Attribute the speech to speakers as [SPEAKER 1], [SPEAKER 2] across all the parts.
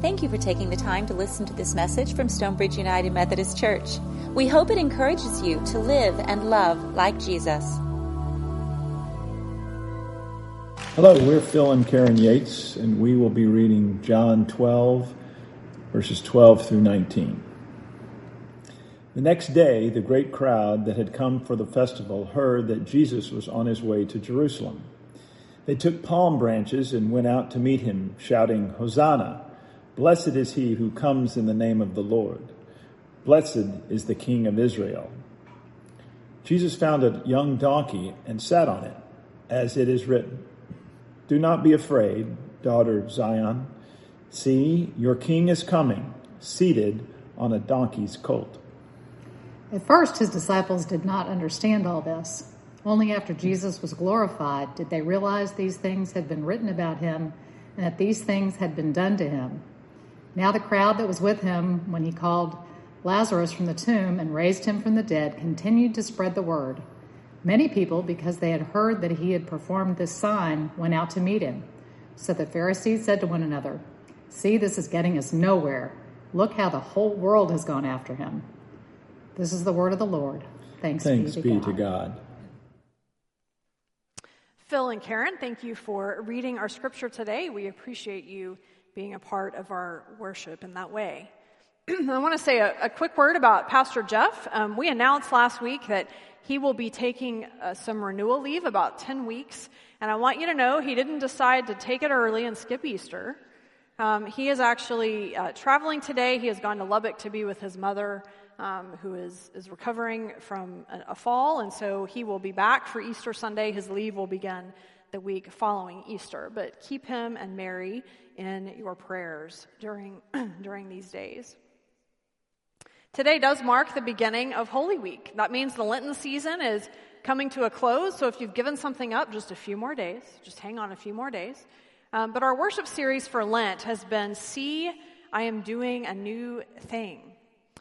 [SPEAKER 1] Thank you for taking the time to listen to this message from Stonebridge United Methodist Church. We hope it encourages you to live and love like Jesus.
[SPEAKER 2] Hello, we're Phil and Karen Yates, and we will be reading John 12, verses 12 through 19. The next day, the great crowd that had come for the festival heard that Jesus was on his way to Jerusalem. They took palm branches and went out to meet him, shouting, Hosanna! Blessed is he who comes in the name of the Lord. Blessed is the King of Israel. Jesus found a young donkey and sat on it, as it is written Do not be afraid, daughter Zion. See, your king is coming, seated on a donkey's colt.
[SPEAKER 3] At first, his disciples did not understand all this. Only after Jesus was glorified did they realize these things had been written about him and that these things had been done to him. Now the crowd that was with him when he called Lazarus from the tomb and raised him from the dead continued to spread the word. Many people, because they had heard that he had performed this sign, went out to meet him. So the Pharisees said to one another, See, this is getting us nowhere. Look how the whole world has gone after him. This is the word of the Lord. Thanks,
[SPEAKER 2] Thanks
[SPEAKER 3] be, to,
[SPEAKER 2] be
[SPEAKER 3] God.
[SPEAKER 2] to God.
[SPEAKER 4] Phil and Karen, thank you for reading our scripture today. We appreciate you being a part of our worship in that way. I want to say a, a, quick word about Pastor Jeff. Um, we announced last week that he will be taking uh, some renewal leave, about 10 weeks. And I want you to know he didn't decide to take it early and skip Easter. Um, he is actually uh, traveling today. He has gone to Lubbock to be with his mother, um, who is, is recovering from a, a fall. And so he will be back for Easter Sunday. His leave will begin the week following Easter. But keep him and Mary in your prayers during, during these days. Today does mark the beginning of Holy Week. That means the Lenten season is coming to a close. So if you've given something up, just a few more days, just hang on a few more days. Um, but our worship series for Lent has been See, I am doing a new thing.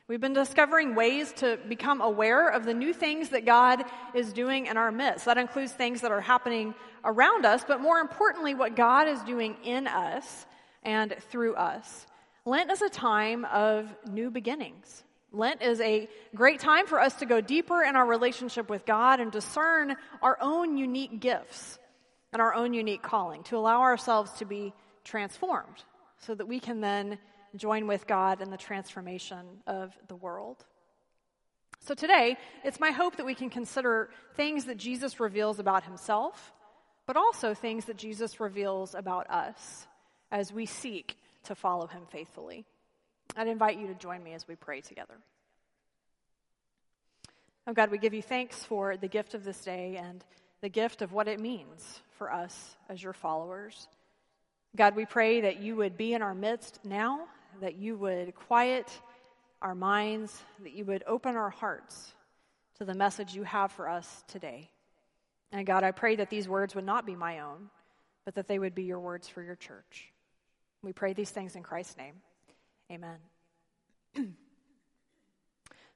[SPEAKER 4] We've been discovering ways to become aware of the new things that God is doing in our midst. That includes things that are happening around us, but more importantly, what God is doing in us and through us. Lent is a time of new beginnings. Lent is a great time for us to go deeper in our relationship with God and discern our own unique gifts and our own unique calling, to allow ourselves to be transformed so that we can then join with God in the transformation of the world. So today, it's my hope that we can consider things that Jesus reveals about himself, but also things that Jesus reveals about us as we seek to follow him faithfully. I'd invite you to join me as we pray together. Oh God, we give you thanks for the gift of this day and the gift of what it means for us as your followers. God, we pray that you would be in our midst now, that you would quiet our minds, that you would open our hearts to the message you have for us today. And God, I pray that these words would not be my own, but that they would be your words for your church. We pray these things in Christ's name. Amen.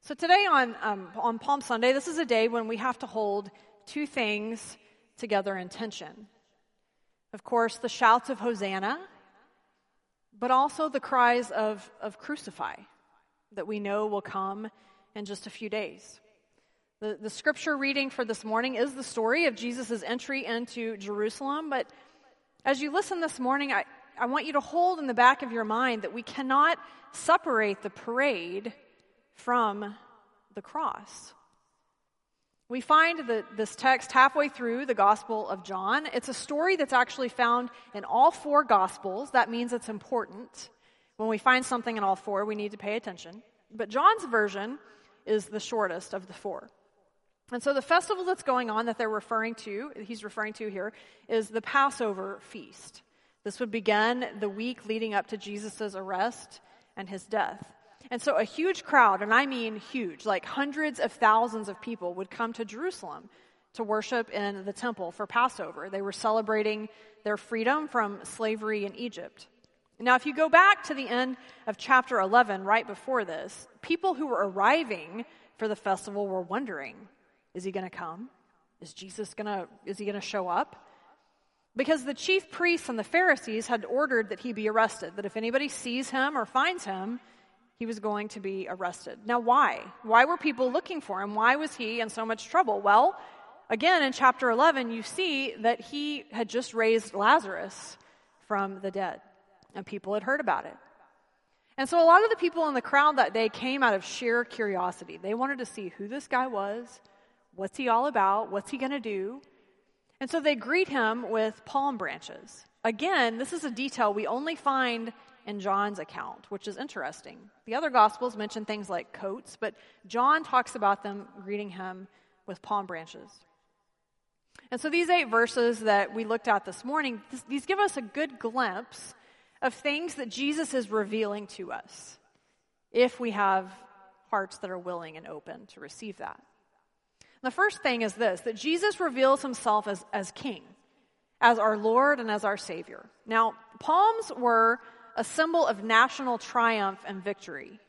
[SPEAKER 4] so today on, um, on Palm Sunday, this is a day when we have to hold two things together in tension. Of course, the shouts of Hosanna, but also the cries of, of crucify that we know will come in just a few days. The, the scripture reading for this morning is the story of Jesus' entry into Jerusalem, but as you listen this morning, I, I want you to hold in the back of your mind that we cannot separate the parade from the cross. We find the, this text halfway through the Gospel of John. It's a story that's actually found in all four Gospels. That means it's important. When we find something in all four, we need to pay attention. But John's version is the shortest of the four. And so the festival that's going on that they're referring to, he's referring to here, is the Passover feast. This would begin the week leading up to Jesus' arrest and his death. And so a huge crowd, and I mean huge, like hundreds of thousands of people would come to Jerusalem to worship in the temple for Passover. They were celebrating their freedom from slavery in Egypt. Now, if you go back to the end of chapter 11, right before this, people who were arriving for the festival were wondering, is he going to come? Is Jesus going to, is he going to show up? Because the chief priests and the Pharisees had ordered that he be arrested, that if anybody sees him or finds him, he was going to be arrested. Now, why? Why were people looking for him? Why was he in so much trouble? Well, again, in chapter 11, you see that he had just raised Lazarus from the dead, and people had heard about it. And so a lot of the people in the crowd that day came out of sheer curiosity. They wanted to see who this guy was, what's he all about, what's he going to do. And so they greet him with palm branches. Again, this is a detail we only find in John's account, which is interesting. The other Gospels mention things like coats, but John talks about them greeting him with palm branches. And so these eight verses that we looked at this morning, these give us a good glimpse of things that Jesus is revealing to us if we have hearts that are willing and open to receive that. The first thing is this that Jesus reveals himself as, as king, as our Lord and as our Savior. Now, palms were a symbol of national triumph and victory.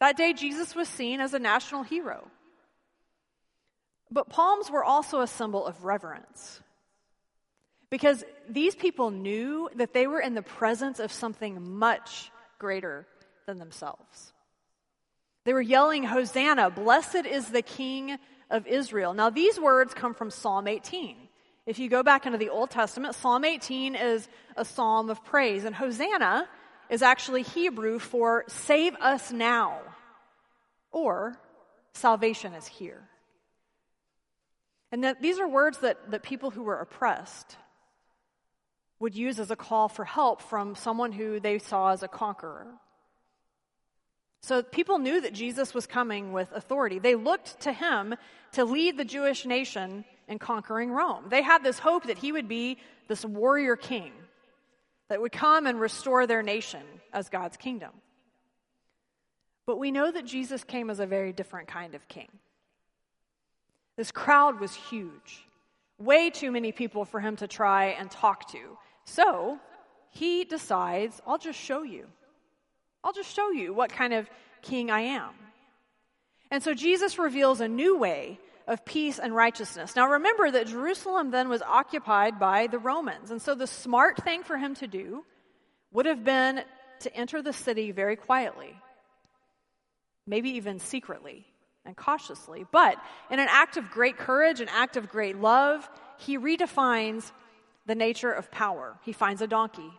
[SPEAKER 4] That day, Jesus was seen as a national hero. But palms were also a symbol of reverence. Because these people knew that they were in the presence of something much greater than themselves. They were yelling, Hosanna, blessed is the King of Israel. Now, these words come from Psalm 18. If you go back into the Old Testament, Psalm 18 is a psalm of praise, and Hosanna is actually Hebrew for save us now, or salvation is here. And that these are words that, that people who were oppressed would use as a call for help from someone who they saw as a conqueror. So people knew that Jesus was coming with authority. They looked to him to lead the Jewish nation in conquering Rome. They had this hope that he would be this warrior king that would come and restore their nation as God's kingdom. But we know that Jesus came as a very different kind of king. This crowd was huge, way too many people for him to try and talk to. So he decides, I'll just show you. I'll just show you what kind of king I am. And so Jesus reveals a new way of peace and righteousness. Now remember that Jerusalem then was occupied by the Romans. And so the smart thing for him to do would have been to enter the city very quietly, maybe even secretly and cautiously. But in an act of great courage, an act of great love, he redefines the nature of power. He finds a donkey.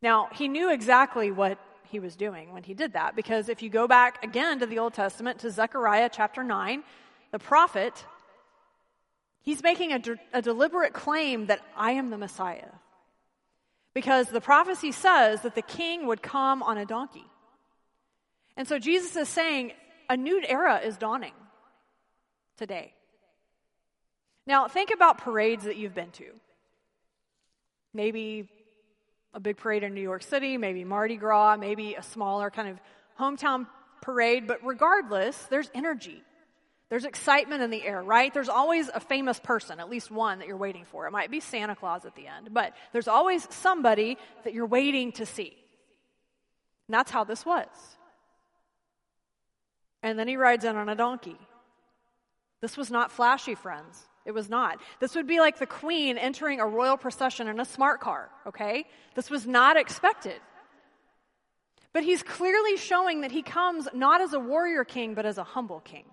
[SPEAKER 4] Now, he knew exactly what he was doing when he did that, because if you go back again to the Old Testament, to Zechariah chapter 9, the prophet, he's making a, de- a deliberate claim that I am the Messiah. Because the prophecy says that the king would come on a donkey. And so Jesus is saying a new era is dawning today. Now, think about parades that you've been to. Maybe a big parade in New York City, maybe Mardi Gras, maybe a smaller kind of hometown parade, but regardless, there's energy. There's excitement in the air, right? There's always a famous person, at least one that you're waiting for. It might be Santa Claus at the end, but there's always somebody that you're waiting to see. And that's how this was. And then he rides in on a donkey. This was not flashy, friends. It was not. This would be like the queen entering a royal procession in a smart car, okay? This was not expected. But he's clearly showing that he comes not as a warrior king, but as a humble king.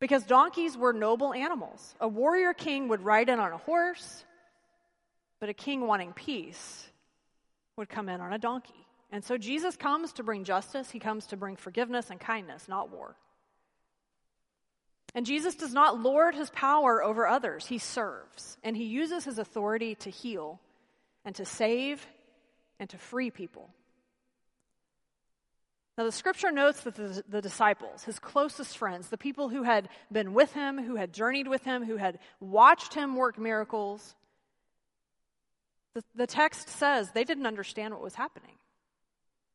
[SPEAKER 4] Because donkeys were noble animals. A warrior king would ride in on a horse, but a king wanting peace would come in on a donkey. And so Jesus comes to bring justice, he comes to bring forgiveness and kindness, not war. And Jesus does not lord his power over others, he serves. And he uses his authority to heal and to save and to free people. Now, the scripture notes that the, the, disciples, his closest friends, the people who had been with him, who had journeyed with him, who had watched him work miracles, the, the text says they didn't understand what was happening.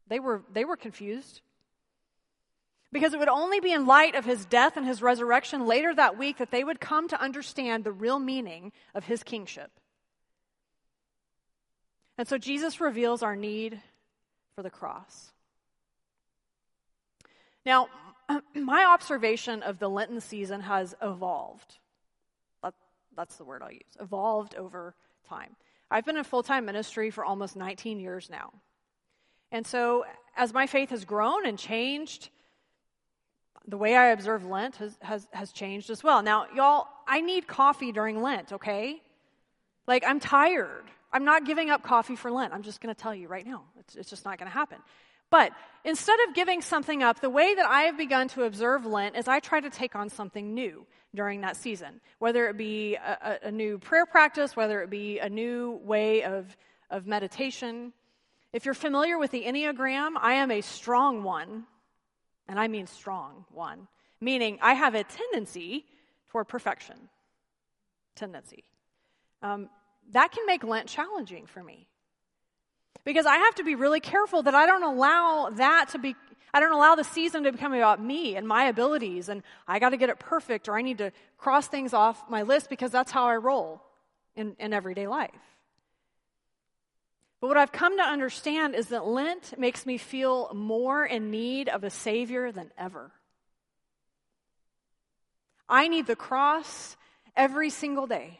[SPEAKER 4] They were, they were confused. Because it would only be in light of his death and his resurrection later that week that they would come to understand the real meaning of his kingship. And so Jesus reveals our need for the cross. Now, my observation of the Lenten season has evolved. that's the word I'll use. Evolved over time. I've been in full time ministry for almost 19 years now. And so, as my faith has grown and changed, the way I observe Lent has, has, has changed as well. Now, y'all, I need coffee during Lent, okay? Like, I'm tired. I'm not giving up coffee for Lent. I'm just going to tell you right now. It's, it's just not going to happen. But instead of giving something up, the way that I have begun to observe Lent is I try to take on something new during that season, whether it be a, a, new prayer practice, whether it be a new way of, of meditation. If you're familiar with the Enneagram, I am a strong one, and I mean strong one, meaning I have a tendency toward perfection. Tendency. Um, that can make Lent challenging for me. Because I have to be really careful that I don't allow that to be, I don't allow the season to become about me and my abilities and I got to get it perfect or I need to cross things off my list because that's how I roll in, in everyday life. But what I've come to understand is that Lent makes me feel more in need of a Savior than ever. I need the cross every single day.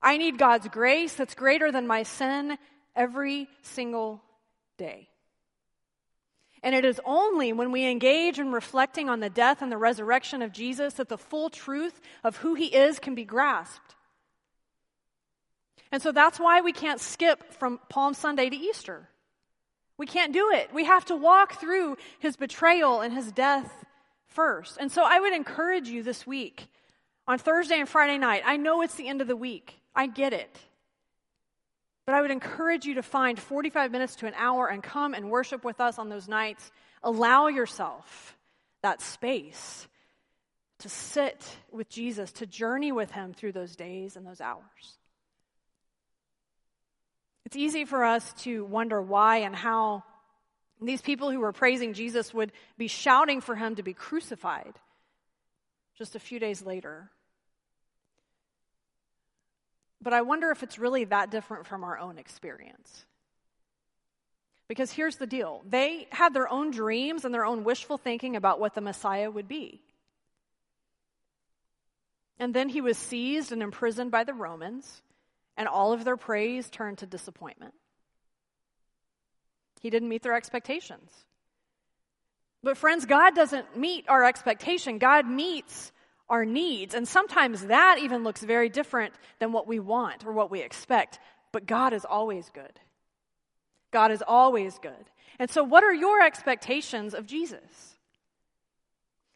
[SPEAKER 4] I need God's grace that's greater than my sin every single day. And it is only when we engage in reflecting on the death and the resurrection of Jesus that the full truth of who he is can be grasped. And so that's why we can't skip from Palm Sunday to Easter. We can't do it. We have to walk through his betrayal and his death first. And so I would encourage you this week on Thursday and Friday night. I know it's the end of the week, I get it. But I would encourage you to find 45 minutes to an hour and come and worship with us on those nights. Allow yourself that space to sit with Jesus, to journey with him through those days and those hours. It's easy for us to wonder why and how these people who were praising Jesus would be shouting for him to be crucified just a few days later. But I wonder if it's really that different from our own experience. Because here's the deal they had their own dreams and their own wishful thinking about what the Messiah would be. And then he was seized and imprisoned by the Romans, and all of their praise turned to disappointment. He didn't meet their expectations. But, friends, God doesn't meet our expectation. God meets our needs. And sometimes that even looks very different than what we want or what we expect. But God is always good. God is always good. And so, what are your expectations of Jesus?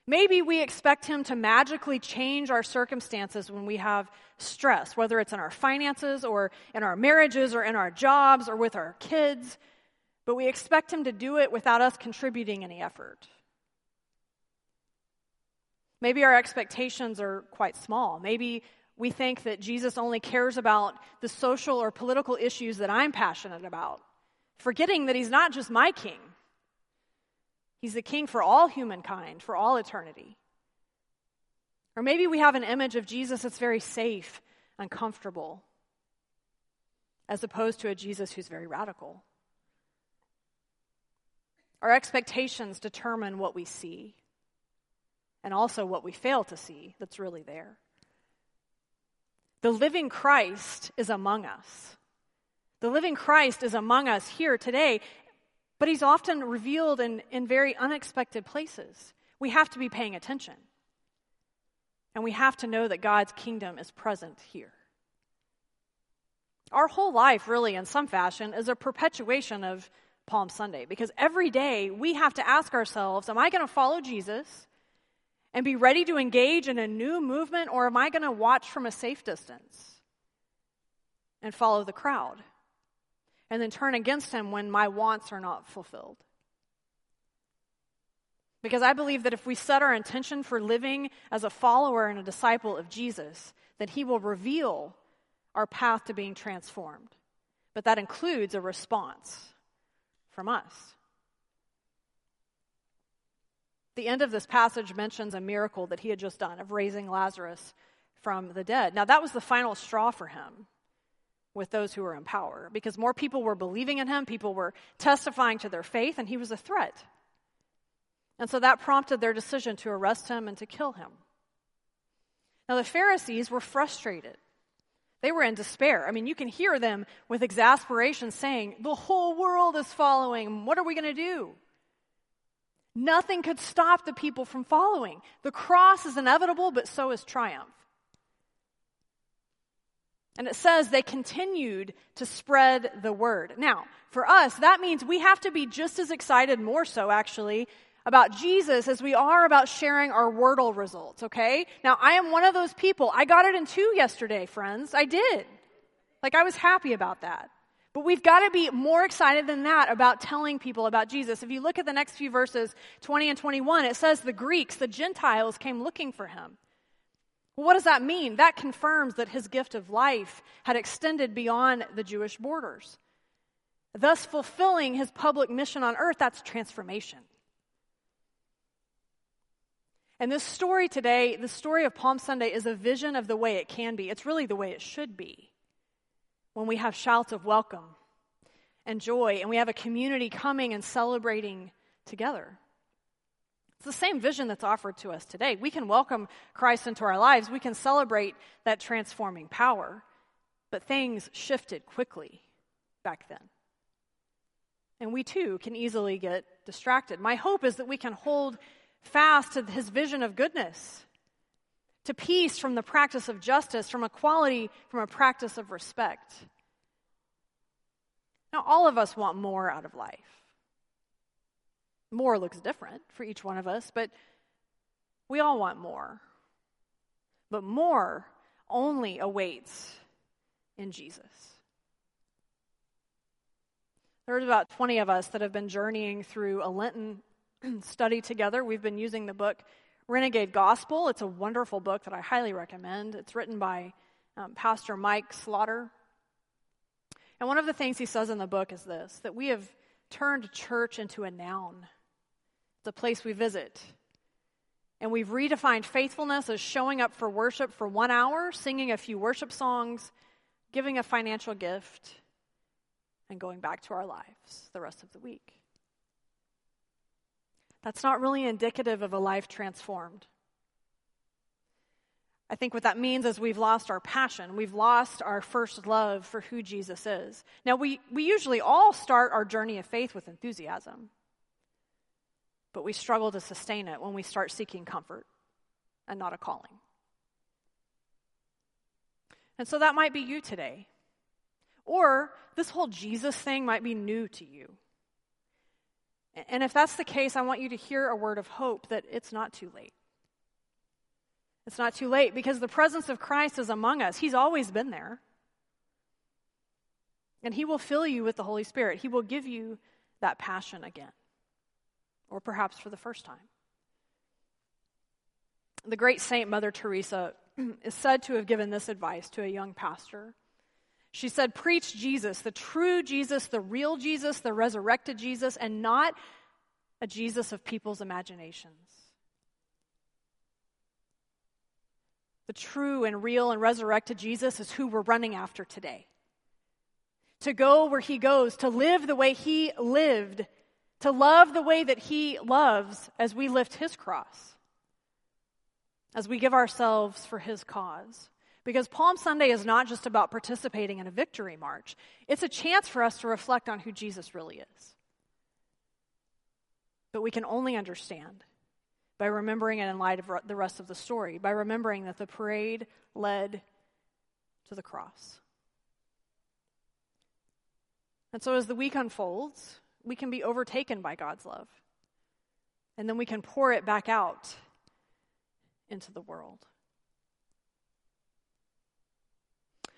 [SPEAKER 4] Maybe we expect him to magically change our circumstances when we have stress, whether it's in our finances or in our marriages or in our jobs or with our kids, but we expect him to do it without us contributing any effort. Maybe our expectations are quite small. Maybe we think that Jesus only cares about the social or political issues that I'm passionate about, forgetting that he's not just my king. He's the king for all humankind, for all eternity. Or maybe we have an image of Jesus that's very safe and comfortable, as opposed to a Jesus who's very radical. Our expectations determine what we see and also what we fail to see that's really there. The living Christ is among us. The living Christ is among us here today, but he's often revealed in, in very unexpected places. We have to be paying attention. And we have to know that God's kingdom is present here. Our whole life, really, in some fashion, is a perpetuation of Palm Sunday because every day we have to ask ourselves Am I going to follow Jesus? And be ready to engage in a new movement, or am I going to watch from a safe distance and follow the crowd and then turn against him when my wants are not fulfilled? Because I believe that if we set our intention for living as a follower and a disciple of Jesus, that he will reveal our path to being transformed. But that includes a response from us. The end of this passage mentions a miracle that he had just done of raising Lazarus from the dead. Now, that was the final straw for him with those who were in power because more people were believing in him, people were testifying to their faith, and he was a threat. And so that prompted their decision to arrest him and to kill him. Now, the Pharisees were frustrated. They were in despair. I mean, you can hear them with exasperation saying, The whole world is following. What are we going to do? Nothing could stop the people from following. The cross is inevitable, but so is triumph. And it says they continued to spread the word. Now, for us, that means we have to be just as excited, more so actually, about Jesus as we are about sharing our Wordle results, okay? Now, I am one of those people. I got it in two yesterday, friends. I did. Like, I was happy about that. But we've got to be more excited than that about telling people about Jesus. If you look at the next few verses, 20 and 21, it says the Greeks, the Gentiles, came looking for him. Well, what does that mean? That confirms that his gift of life had extended beyond the Jewish borders. Thus, fulfilling his public mission on earth, that's transformation. And this story today, the story of Palm Sunday, is a vision of the way it can be. It's really the way it should be. When we have shouts of welcome and joy, and we have a community coming and celebrating together. It's the same vision that's offered to us today. We can welcome Christ into our lives, we can celebrate that transforming power, but things shifted quickly back then. And we too can easily get distracted. My hope is that we can hold fast to his vision of goodness, to peace from the practice of justice, from equality from a practice of respect. Now, all of us want more out of life. More looks different for each one of us, but we all want more. But more only awaits in Jesus. There's about 20 of us that have been journeying through a Lenten study together. We've been using the book Renegade Gospel. It's a wonderful book that I highly recommend. It's written by um, Pastor Mike Slaughter. And one of the things he says in the book is this that we have turned church into a noun, it's a place we visit. And we've redefined faithfulness as showing up for worship for one hour, singing a few worship songs, giving a financial gift, and going back to our lives the rest of the week. That's not really indicative of a life transformed. I think what that means is we've lost our passion. We've lost our first love for who Jesus is. Now, we, we usually all start our journey of faith with enthusiasm, but we struggle to sustain it when we start seeking comfort and not a calling. And so that might be you today. Or this whole Jesus thing might be new to you. And if that's the case, I want you to hear a word of hope that it's not too late. It's not too late because the presence of Christ is among us. He's always been there. And He will fill you with the Holy Spirit. He will give you that passion again, or perhaps for the first time. The great Saint Mother Teresa is said to have given this advice to a young pastor she said, Preach Jesus, the true Jesus, the real Jesus, the resurrected Jesus, and not a Jesus of people's imaginations. The true and real and resurrected Jesus is who we're running after today. To go where he goes, to live the way he lived, to love the way that he loves as we lift his cross, as we give ourselves for his cause. Because Palm Sunday is not just about participating in a victory march, it's a chance for us to reflect on who Jesus really is. But we can only understand by remembering it in light of the rest of the story, by remembering that the parade led to the cross. And so as the week unfolds, we can be overtaken by God's love. And then we can pour it back out into the world.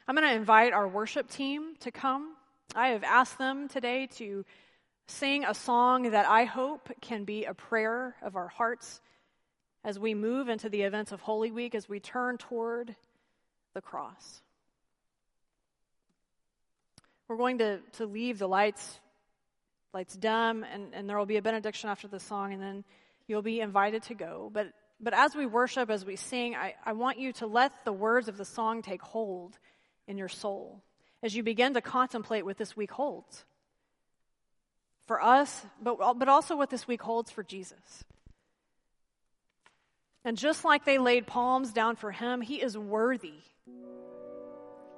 [SPEAKER 4] I'm going to invite our worship team to come. I have asked them today to sing a song that I hope can be a prayer of our hearts as we move into the events of Holy Week, as we turn toward the cross. We're going to, to leave the lights lights dim, and, and there will be a benediction after the song, and then you'll be invited to go. But, but as we worship, as we sing, I, I want you to let the words of the song take hold in your soul as you begin to contemplate what this week holds for us, but, but also what this week holds for Jesus. And just like they laid palms down for him, he is worthy.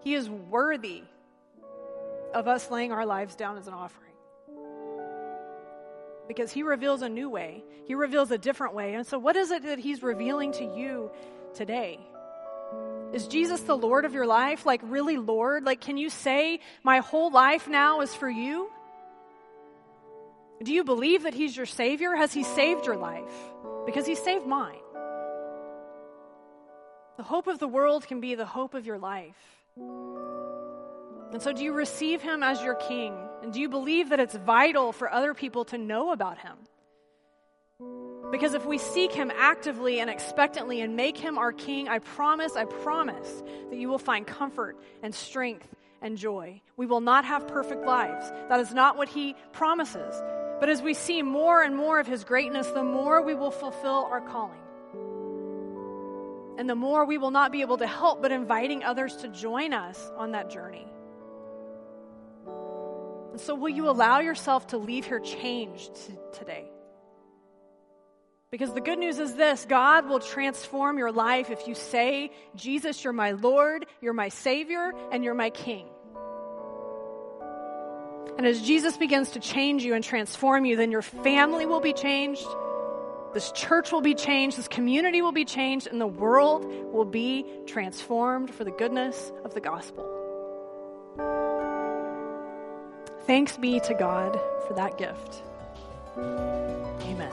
[SPEAKER 4] He is worthy of us laying our lives down as an offering. Because he reveals a new way, he reveals a different way. And so, what is it that he's revealing to you today? Is Jesus the Lord of your life? Like, really, Lord? Like, can you say, My whole life now is for you? Do you believe that He's your Savior? Has He saved your life? Because He saved mine. The hope of the world can be the hope of your life. And so, do you receive Him as your King? And do you believe that it's vital for other people to know about Him? Because if we seek Him actively and expectantly and make Him our King, I promise, I promise that you will find comfort and strength and joy. We will not have perfect lives. That is not what He promises. But as we see more and more of His greatness, the more we will fulfill our calling. And the more we will not be able to help but inviting others to join us on that journey. And so, will you allow yourself to leave here changed today? Because the good news is this God will transform your life if you say, Jesus, you're my Lord, you're my Savior, and you're my King. And as Jesus begins to change you and transform you, then your family will be changed, this church will be changed, this community will be changed, and the world will be transformed for the goodness of the gospel. Thanks be to God for that gift. Amen.